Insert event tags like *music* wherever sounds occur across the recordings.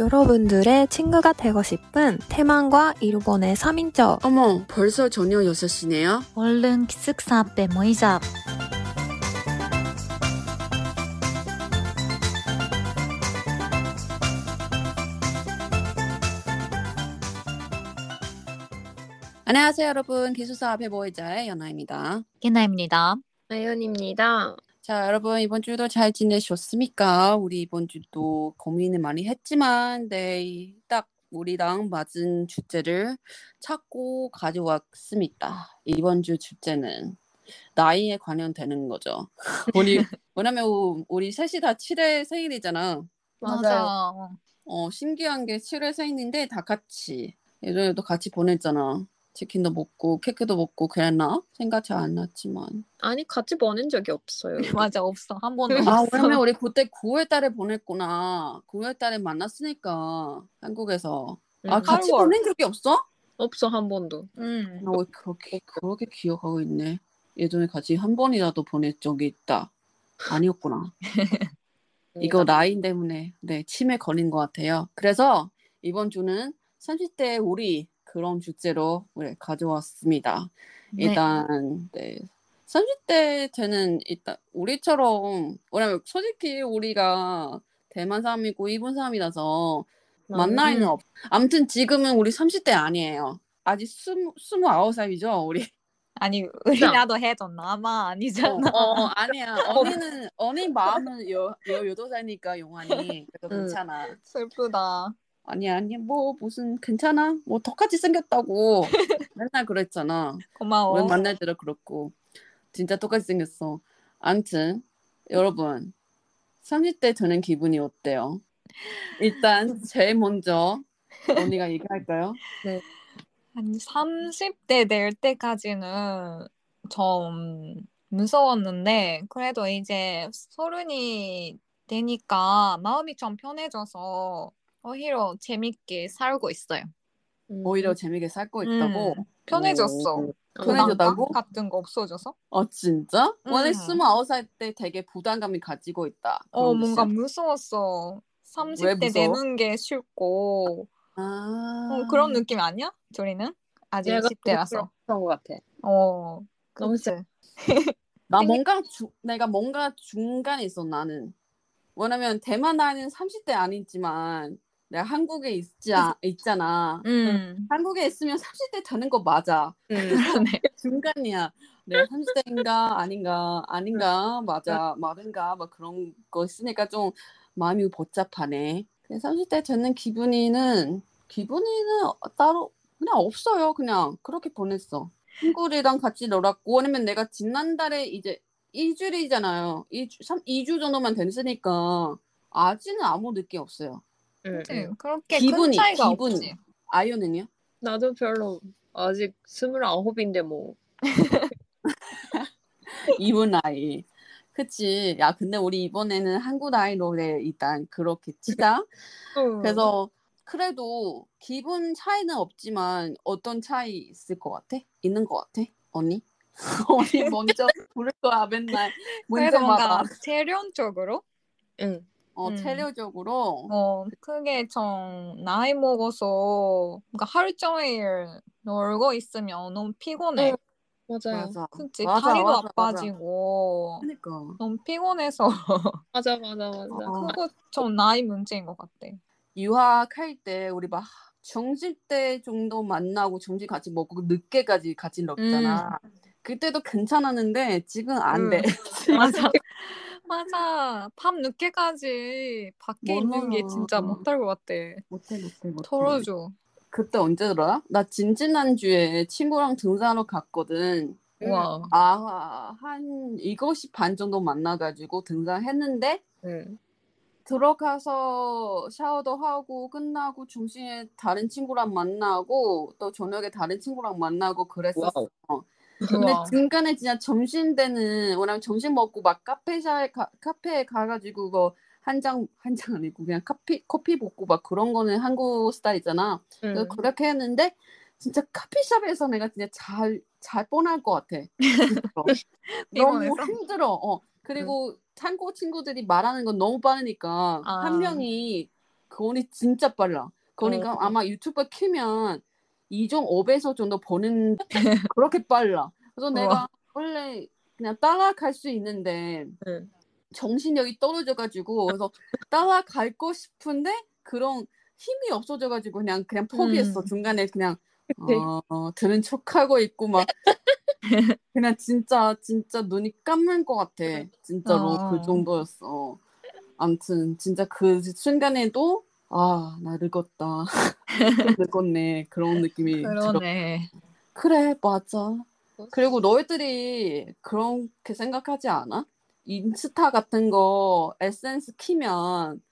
여러분들의 친구가 되고 싶은 태만과 일본의 3인조. 어머, 벌써 저녁 6시네요? 얼른 기숙사 앞에 모이자. 안녕하세요, 여러분. 기숙사 앞에 모이자의 연아입니다. 깨나입니다. 아연입니다. 자, 여러분, 이번 주도 잘 지내셨습니까? 우리 이번 주도 고민을 많이 했지만, 네, 딱 우리랑 맞은 주제를 찾고 가져왔습니다. 이번 주 주제는 나이에 관련되는 거죠. 우리, *laughs* 왜냐면 우리 셋이 다 7회 생일이잖아. 맞아. 어, 신기한 게 7회 생일인데 다 같이. 예전에도 같이 보냈잖아. 치킨도 먹고 케이크도 먹고 그랬나? 생각 잘 안 났지만. 아니 같이 보낸 적이 없어요. *laughs* 맞아 없어 한 번도 아, 없어. 왜냐면 우리 그때 9월 달에 보냈구나. 9월 달에 만났으니까 한국에서. 아, 음, 같이 8월. 보낸 적이 없어? 없어 한 번도. 음. 나왜 그렇게 그렇게 기억하고 있네. 예전에 같이 한 번이라도 보낸 적이 있다. 아니었구나. *laughs* 이거 나이 때문에 네 치매 걸린 것 같아요. 그래서 이번 주는 30대 우리 그런 주제로 네, 가져왔습니다. 네. 일단 네 30대 때는 일단 우리처럼 왜냐면 솔직히 우리가 대만 사람이고 일본 사람이라서 만 나이는 없. 아무튼 지금은 우리 30대 아니에요. 아직 스무 스물아홉 살이죠 우리. 아니 우리나도 해줬나 아마 아니잖아. 어, 어, 아니야. *laughs* 언니는 언니 마음은 여 여여덟 살니까 용환이 그래도 응. 괜찮아. 슬프다. 아니야 아니야 뭐 무슨 괜찮아 뭐 똑같이 생겼다고 *laughs* 맨날 그랬잖아. 고마워. 왜 만날 때도 그렇고 진짜 똑같이 생겼어. 아무튼 여러분 30대 되는 기분이 어때요? 일단 제일 먼저 언니가 얘기할까요? 한 30대 될 때까지는 좀 무서웠는데 그래도 이제 서른이 되니까 마음이 좀 편해져서 오히려 재밌게 살고 있어요. 음. 오히려 재밌게 살고 있다고. 음, 편해졌어. 오. 어, 편해졌다고? 같은 거 없어져서 아 진짜? 원래 음. 스물아홉 살 때 되게 부담감이 가지고 있다. 어 뭔가 뜻이야? 무서웠어. 왜 30대 무서워? 되는 게 싫고 아 어, 그런 느낌 아니야? 조리는? 아직 내가 10대라서. 그런 것 같아. 어. 너무 그치? 나 뭔가 주, 내가 뭔가 중간에 있어 나는. 왜냐면 대만 나이는 30대 아니지만 내가 한국에 있지 아- 있잖아. 음. 한국에 있으면 30대 되는 거 맞아. 음. 그러네. 중간이야. 내가 30대인가 아닌가 아닌가 맞아 맞은가 막 그런 거 있으니까 좀 마음이 복잡하네. 30대 되는 기분이는 기분이는 따로 그냥 없어요. 그냥 그렇게 보냈어. 친구들이랑 같이 놀았고 왜냐면 내가 지난달에 이제 2주일이잖아요. 2주, 3, 2주 정도만 됐으니까 아직은 아무 느낌 없어요. 음. 그렇게 기분이, 큰 차이가 기분이. 없지. 아이언은요? 나도 별로 아직 스물아홉인데 뭐. *laughs* 이분 나이. 그치. 야, 근데 우리 이번에는 한국 나이로래 일단 그렇게 치자. *laughs* 그래서 그래도 기분 차이는 없지만 어떤 차이 있을 것 같아? 있는 것 같아? 언니? *laughs* 언니 먼저 부를 거야 맨날 그래도 뭔가 재련적으로 응. 어 음. 체력적으로 어 그게 좀 나이 먹어서 뭔가 하루 종일 놀고 있으면 너무 피곤해. 응. 맞아요. 맞아 그치 맞아, 다리도 맞아. 아파지고 그러니까 너무 피곤해서 *laughs* 맞아 맞아 맞아. 어. 그거 좀 나이 문제인 것 같아. 유학할 때 우리 막 정시 때 정도 만나고 점심 같이 먹고 늦게까지 같이 먹잖아. 그때도 괜찮았는데 지금 안 돼. *laughs* 맞아. 맞아. 밤 늦게까지 밖에 있는 게 몰라. 진짜 못할 것 같아. 못해 못해 못해. 털어줘. 그때 언제더라? 나 진지난 주에 친구랑 등산하러 갔거든. 와. 아, 한 7시 반 정도 만나가지고 등산했는데 응. 들어가서 샤워도 하고 끝나고 점심에 다른 친구랑 만나고 또 저녁에 다른 친구랑 만나고 그랬었어. 근데 우와. 중간에 진짜 점심 때는 왜냐면 점심 먹고 막 카페샤에 가, 카페에 가가지고 그거 한장 한 장 아니고 그냥 커피 커피 먹고 막 그런 거는 한국 스타일이잖아. 응. 그렇게 했는데 진짜 커피숍에서 내가 진짜 잘잘 뻔할 것 같아. *laughs* 너무? 힘들어. 어. 그리고 한국 친구들이 말하는 건 너무 빠르니까 아. 한 명이 그 언니 진짜 빨라. 그러니까 어. 아마 유튜브 키면 2.5배속 정도 보는 그렇게 빨라. 그래서 내가 원래 그냥 따라갈 수 있는데 응. 정신력이 떨어져가지고 그래서 *laughs* 따라갈 거 싶은데 그런 힘이 없어져가지고 그냥 그냥 포기했어. 음. 중간에 그냥. 어, 들은 척하고 있고 막 *laughs* 그냥 진짜 진짜 눈이 감는 것 같아. 진짜로 어. 그 정도였어. 아무튼 진짜 그 순간에도 아 나 늙었다. 좀 *laughs* *laughs* 늙었네 그런 느낌이 들어. 그러네. 그래 맞아. 그리고 너희들이 그렇게 생각하지 않아? 인스타 같은 거 에센스 키면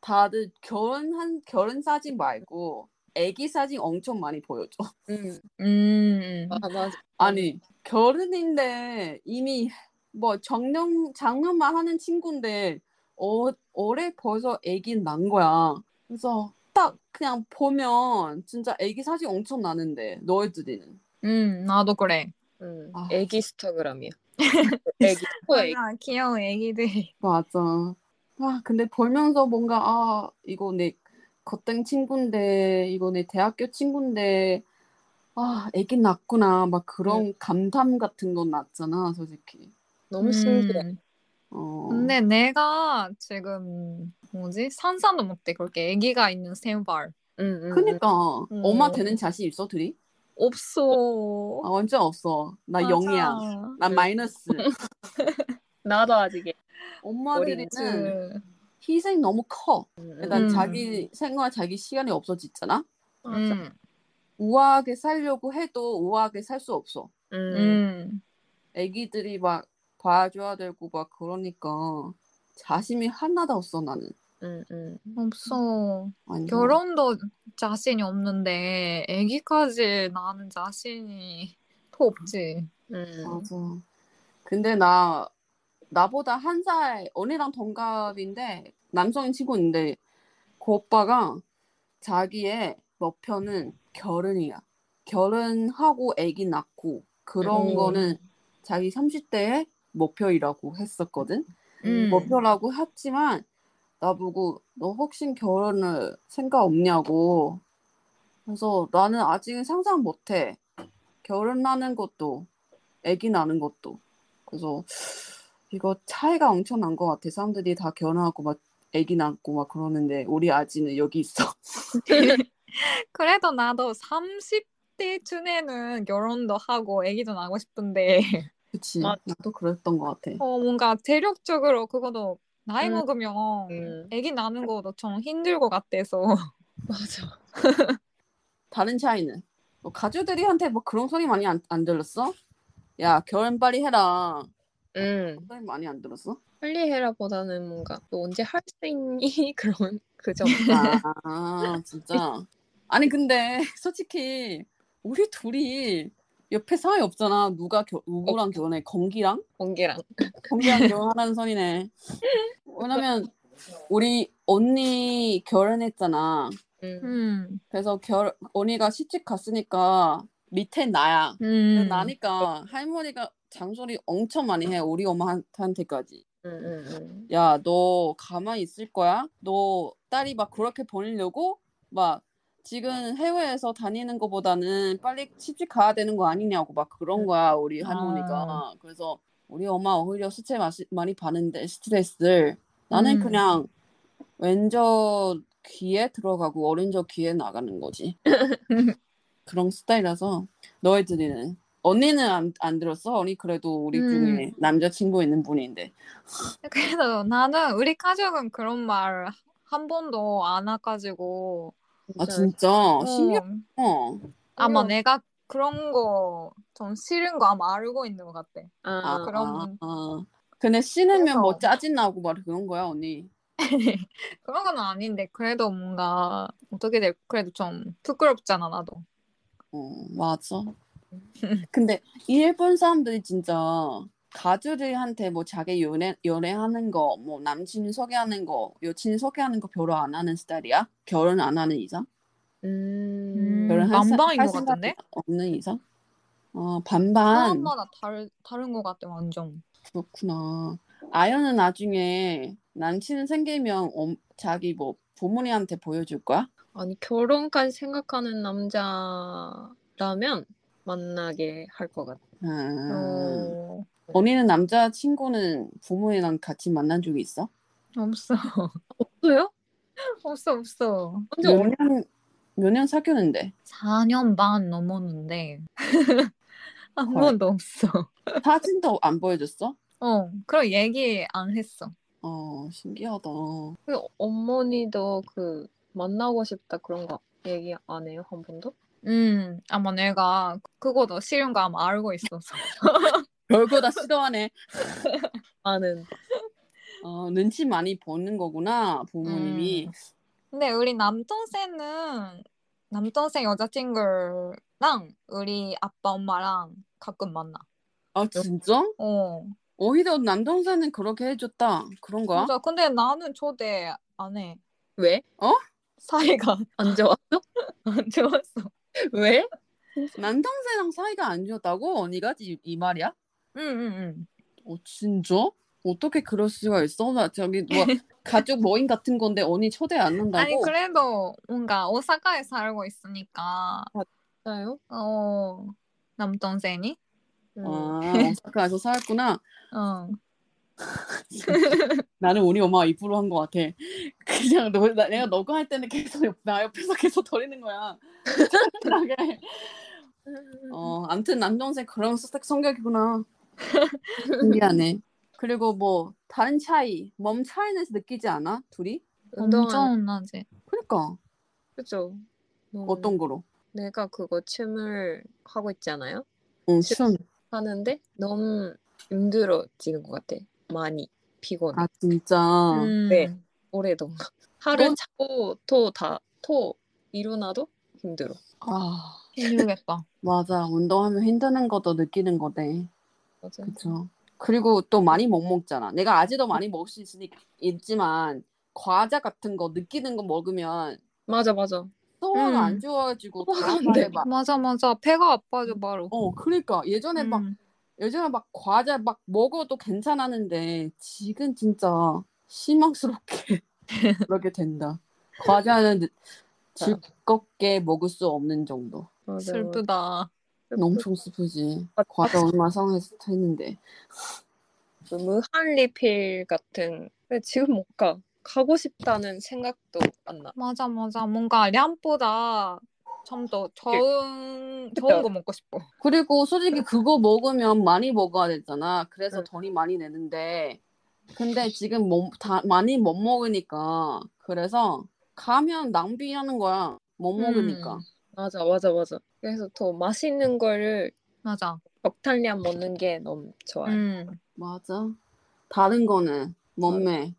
다들 결혼한 결혼 사진 말고 애기 사진 엄청 많이 보여줘. 응. 음. 아 맞아. 아니 결혼인데 이미 뭐 정년 장년만 하는 친구인데 어 올해 벌써 애기 난 거야. 그래서 딱 그냥 보면 진짜 애기 사진 엄청 나는데 너희들이는 음, 나도 그래. 응. 아. 애기 스타그램이야. *laughs* 애기 또 애기. 아, 귀여운 애기들이. 맞아. 아 근데 보면서 뭔가 아 이거 내 겉땡 친구인데 이거 내 대학교 친구인데 아 애기 낳구나 막 그런 감담 같은 건 났잖아 솔직히. 너무 신기해. 음. 어. 근데 내가 지금 뭐지? 상상도 못해. 그렇게 애기가 있는 생활. 응, 응, 그니까 음. 엄마 되는 자신 있어 둘이? 없어. 아, 완전 없어. 나 맞아. 영이야. 나 응. 마이너스. 응. *laughs* 나도 아직 애. 엄마들이는 그, 희생 너무 커. 일단 음. 자기 생활, 자기 시간이 없어지잖아. 음, 우아하게 살려고 해도 우아하게 살 수 없어. 응. 음. 애기들이 막 봐줘야 되고 막 그러니까 자신이 하나도 없어 나는. 응, 응. 없어. 완전. 결혼도 자신이 없는데 애기까지 낳는 자신이 더 없지. 응. 맞아. 근데 나 나보다 한 살 언니랑 동갑인데 남성인 친구인데 그 오빠가 자기의 목표는 결혼이야. 결혼하고 아기 낳고 그런 음. 거는 자기 30대의 목표이라고 했었거든. 음. 목표라고 했지만 나보고 너 혹시 결혼을 생각 없냐고. 그래서 나는 아직은 상상 못해. 결혼하는 것도, 아기 낳는 것도. 그래서 이거 차이가 엄청 난 것 같아. 사람들이 다 결혼하고 막 아기 낳고 막 그러는데 우리 아지는 여기 있어. *laughs* 그래도 나도 30대 중에는 결혼도 하고 애기도 낳고 싶은데 그치? 맞- 나도 그랬던 것 같아. 어, 뭔가 체력적으로 그것도 나이 음. 먹으면 응. 애기 낳는 것도 좀 힘들 것 같아서 *laughs* 맞아. *laughs* 다른 차이는? 뭐 가족들이한테 뭐 그런 소리 많이 안, 안 들었어? 야, 결혼 빨리 해라. 응. 소리 많이 안 들었어? 빨리 해라 보다는 뭔가 너 언제 할 수 있니? *laughs* 그런 그 점. 아, 진짜. 아니, 근데 솔직히 우리 둘이 옆에 사이 없잖아. 누가 겨, 누구랑 결혼해? 건기랑? 번개랑. 건기랑 결혼하는 선이네. 왜냐면 우리 언니 결혼했잖아. 응. 음. 그래서 결 언니가 시집 갔으니까 밑에 나야. 음. 나니까 할머니가 장소리 엄청 많이 해. 우리 엄마한테까지. 응, 응, 응. 야, 너 가만히 있을 거야? 너 딸이 막 그렇게 보내려고 막 지금 해외에서 다니는 것보다는 빨리 시집 가야 되는 거 아니냐고 막 그런 거야, 우리 할머니가. 그래서 우리 엄마 오히려 스트레스 마시- 많이 받는데 스트레스를 나는 음. 그냥 왼쪽 귀에 들어가고 오른쪽 귀에 나가는 거지. *laughs* 그런 스타일이라서 너희들이는 언니는 안, 안 들었어? 언니 그래도 우리 음. 중에 남자친구 있는 분인데. *laughs* 그래도 나는 우리 가족은 그런 말 한 번도 안 해가지고 아 진짜 신기하 어, 어. 아마. 내가 그런 거 좀 싫은 거 아마 알고 있는 것 같아. 아, 아, 그럼- 아. 근데 싫으면 그래서- 뭐 짜증 나고 막 그런 거야 언니. *laughs* 그런 건 아닌데 그래도 뭔가 어떻게 될 그래도 좀 부끄럽잖아 나도. 어 맞아. *laughs* 근데 일본 사람들이 진짜 가족들한테 뭐 자기 연애 연애하는 거, 뭐 남친 소개하는 거, 여친 소개하는 거 별로 안 하는 스타일이야? 결혼 안 하는 이상? 음. 음, 결혼 할것 같은데? 없는 이상? 어 반반. 사람마다 다르 다른 것 같아 완전. 그렇구나. 아연은 나중에 남친 생기면 엄- 자기 뭐 부모님한테 보여줄 거야? 아니 결혼까지 생각하는 남자라면 만나게 할 것 같아. 음. 어, 언니는 남자 친구는 부모님이랑 같이 만난 적이 있어? 없어. *laughs* 없어요? 없어, 없어. 언제 몇 년, 몇 년 사귀었는데? 4년 반 넘었는데 *laughs* 한 헐. 번도 없어. *laughs* 사진도 안 보여줬어? 어, 그럼 얘기 안 했어. 어, 신기하다. 그 어머니도 그 만나고 싶다 그런 거 얘기 안 해요 한 번도? 음, 아마 내가 그거도 싫은 거 아마 알고 있어서. 별거 다 시도하네. *laughs* 아는 어, 눈치 많이 보는 거구나, 부모님이. 음. 근데 우리 남동생은 남동생 여자친구랑 우리 아빠 엄마랑 가끔 만나. 아, 진짜? 어, 오히려 남동생은 그렇게 해줬다. 그런 거야? 맞아. 근데 나는 초대 안 해. 왜? 사이가 안 좋았어? *laughs* 안 좋았어. 왜? 남동생이랑 사이가 안 좋았다고? 언니가 이, 이 말이야? 응, 응, 응. 어, 진짜? 어떻게 그럴 수가 있어? 나 저기 뭐 *laughs* 가족 모임 같은 건데 언니 초대 안 한다고? 아니 그래도 뭔가 오사카에 살고 있으니까 진짜요? 어 남동생이 음. 아, *laughs* 오사카에서 살았구나. 어 *laughs* 나는 우리 엄마 입으로 한 것 같아. 그냥 너, 나, 내가 너가 할 때는 계속 옆- 나 옆에서 계속 거리는 거야. 어, 아무튼 남동생 그런 스- 성격이구나. 신기하네. *laughs* 그리고 뭐 다른 차이, 몸 차이는 느끼지 않아? 둘이? 운동은 엄청 나지. 그러니까 그죠? 너무 어떤 거로? 내가 그거 춤을 하고 있잖아요. 응, 춤. 하는데 너무 힘들어지는 것 같아. 많이 피곤해. 아 진짜. 음. 네. 오래동안 하루 넌- 자고 또다또 일어나도 힘들어. 아 힘들겠다. *laughs* 맞아. 운동하면 힘드는 것도 느끼는 거네. 맞아. 그쵸. 그리고 또 많이 못 먹잖아. 내가 아직도 많이 먹을 수 있으니 있지만 과자 같은 거 느끼는 거 먹으면 맞아 맞아. 소화가 음. 안 좋아지고 돼. 막 맞아 맞아 배가 아파져 바로. 어, 그러니까 예전에 막 음. 예전에 막 과자 막 먹어도 괜찮았는데 지금 진짜 실망스럽게 *laughs* 그렇게 된다. 과자는 느- 즐겁게 먹을 수 없는 정도. 맞아. 슬프다. 엄청 슬프지. 맞- 과자 얼마나 상했는데. 그 무한리필 같은. 근데 지금 못 가. 가고 싶다는 생각도 안 나. 맞아 맞아 뭔가 량보다 좀 더 좋은. 좋은 거 먹고 싶어. 그리고 솔직히 그거 먹으면 많이 먹어야 되잖아. 그래서 응. 돈이 많이 내는데. 근데 지금 못, 다, 많이 못 먹으니까. 그래서 가면 낭비하는 거야. 못 먹으니까. 음. 맞아 맞아 맞아. 그래서 더 맛있는 거를 맞아. 적당량 먹는 게 너무 좋아요. 음. 맞아. 다른 거는 몸매.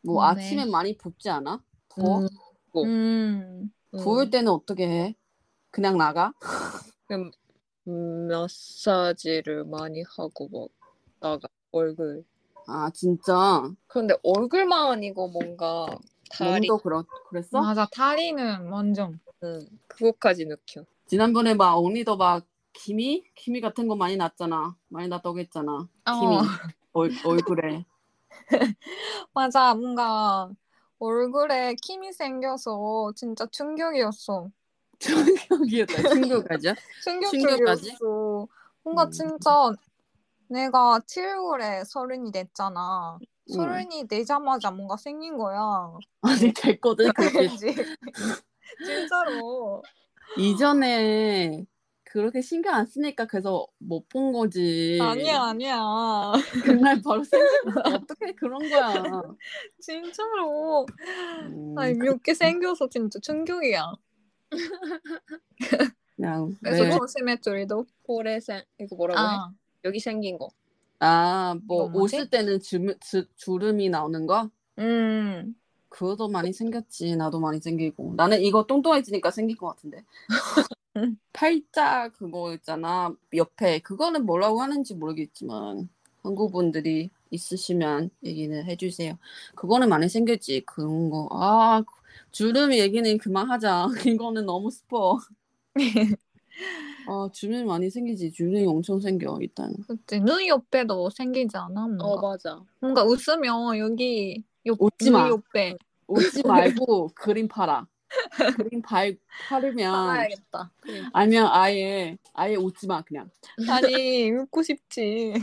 뭐 몸매. 아침에 많이 붓지 않아? 부어? 음, 뭐. 음. 부을 때는 어떻게 해? 그냥 나가? 그럼 마사지를 많이 하고 뭐 나가 얼굴. 아 진짜. 그런데 얼굴만 아니고 뭔가 다리 몸도 그렇 그랬어? 맞아 다리는 완전. 응, 그거까지 느껴. 지난번에 막 언니도 막 기미 기미 같은 거 많이 났잖아. 많이 났다고 했잖아. 기미 어. 얼, 얼굴에. *laughs* 맞아 뭔가 얼굴에 김이 생겨서 진짜 충격이었어. 충격이었다. 충격하죠? 충격적이었어. 뭔가 음. 진짜 내가 7월에 서른이 됐잖아. 음. 서른이 되자마자 뭔가 생긴 거야. 아니 됐거든. 그지? *laughs* *laughs* 진짜로. 이전에 그렇게 신경 안 쓰니까 그래서 못 본 거지. 아니야 아니야. 그날 바로 *laughs* 생겼어. 어떻게 그런 거야. 진짜로. 음, 아니 몇개 생겨서 진짜 충격이야. 그냥 그래서 왜- 조심했죠 우리도. 볼에 생 이거 뭐라고 해? 아, 여기 생긴 거. 아, 뭐? 옷을 때는 주, 주, 주름이 나오는 거? 음. 그것도 많이 생겼지. 나도 많이 생기고. 나는 이거 똥똥해지니까 생길 것 같은데. 음. *laughs* 팔자 그거 있잖아. 옆에. 그거는 뭐라고 하는지 모르겠지만 한국 분들이 있으시면 얘기는 해주세요. 그거는 많이 생겼지. 그런 거. 아, 주름 얘기는 그만하자. *laughs* 이거는 너무 스포. 아, 주름이 많이 생기지. 주름이 엄청 생겨, 일단. 그치. 눈 옆에도 생기지 않아? 뭔가. 어 맞아. 뭔가 웃으면 여기 옆, 웃지 마. 눈 옆에 웃지 말고 그림 팔아. 그림 발 팔으면 알아야겠다. 아니면 아예 아예 웃지 마 그냥. 아니 *laughs* 웃고 싶지.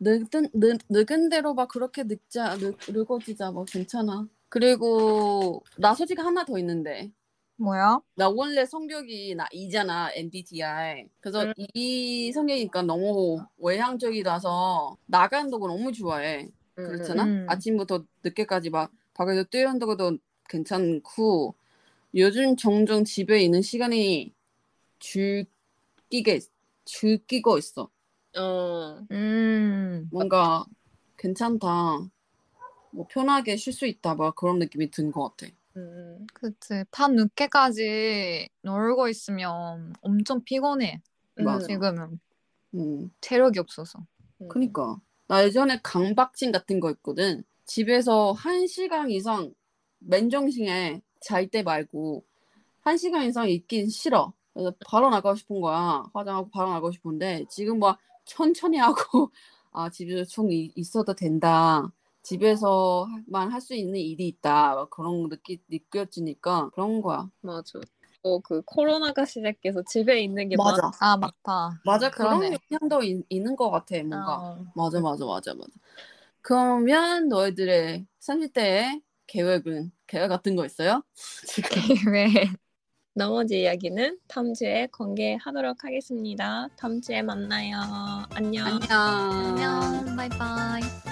늙은 늙, 늙은 대로 막 그렇게 늙자 늙, 늙어지자 뭐 괜찮아. 그리고 나 솔직히 하나 더 있는데 뭐야? 나 원래 성격이 나 이잖아 MBTI. 그래서 음. 이 성격이니까 너무 외향적이라서 나가는 거 너무 좋아해. 그렇잖아. 음. 아침부터 늦게까지 막 밖에서 뛰어는 것도 괜찮고 요즘 종종 집에 있는 시간이 줄기게 줄기고 있어. 어. 음. 뭔가 괜찮다. 뭐 편하게 쉴 수 있다. 막 그런 느낌이 든 것 같아. 음. 그치. 밤 늦게까지 놀고 있으면 엄청 피곤해. 맞아. 지금은 음. 체력이 없어서. 음. 그니까 나 예전에 강박증 같은 거 있거든. 집에서 한 시간 이상 맨정신에 잘 때 말고 한 시간 이상 있긴 싫어. 그래서 바로 나가고 싶은 거야. 화장하고 바로 나가고 싶은데 지금 막 천천히 하고 *laughs* 아 집에서 좀 이- 있어도 된다. 집에서만 할 수 있는 일이 있다. 막 그런 느끼 느껴지니까 그런 거야. 맞아. 어, 그 코로나가 시작해서 집에 있는 게 맞아. 아 맞다. 맞아. 그런 그러네. 영향도 있, 있는 것 같아. 뭔가. 어. 맞아, 맞아, 맞아, 맞아. 그러면 너희들의 30대의 계획은 계획 같은 거 있어요? *laughs* 왜? 나머지 이야기는 다음 주에 공개하도록 하겠습니다. 다음 주에 만나요. 안녕. 안녕. 안녕. 바이바이.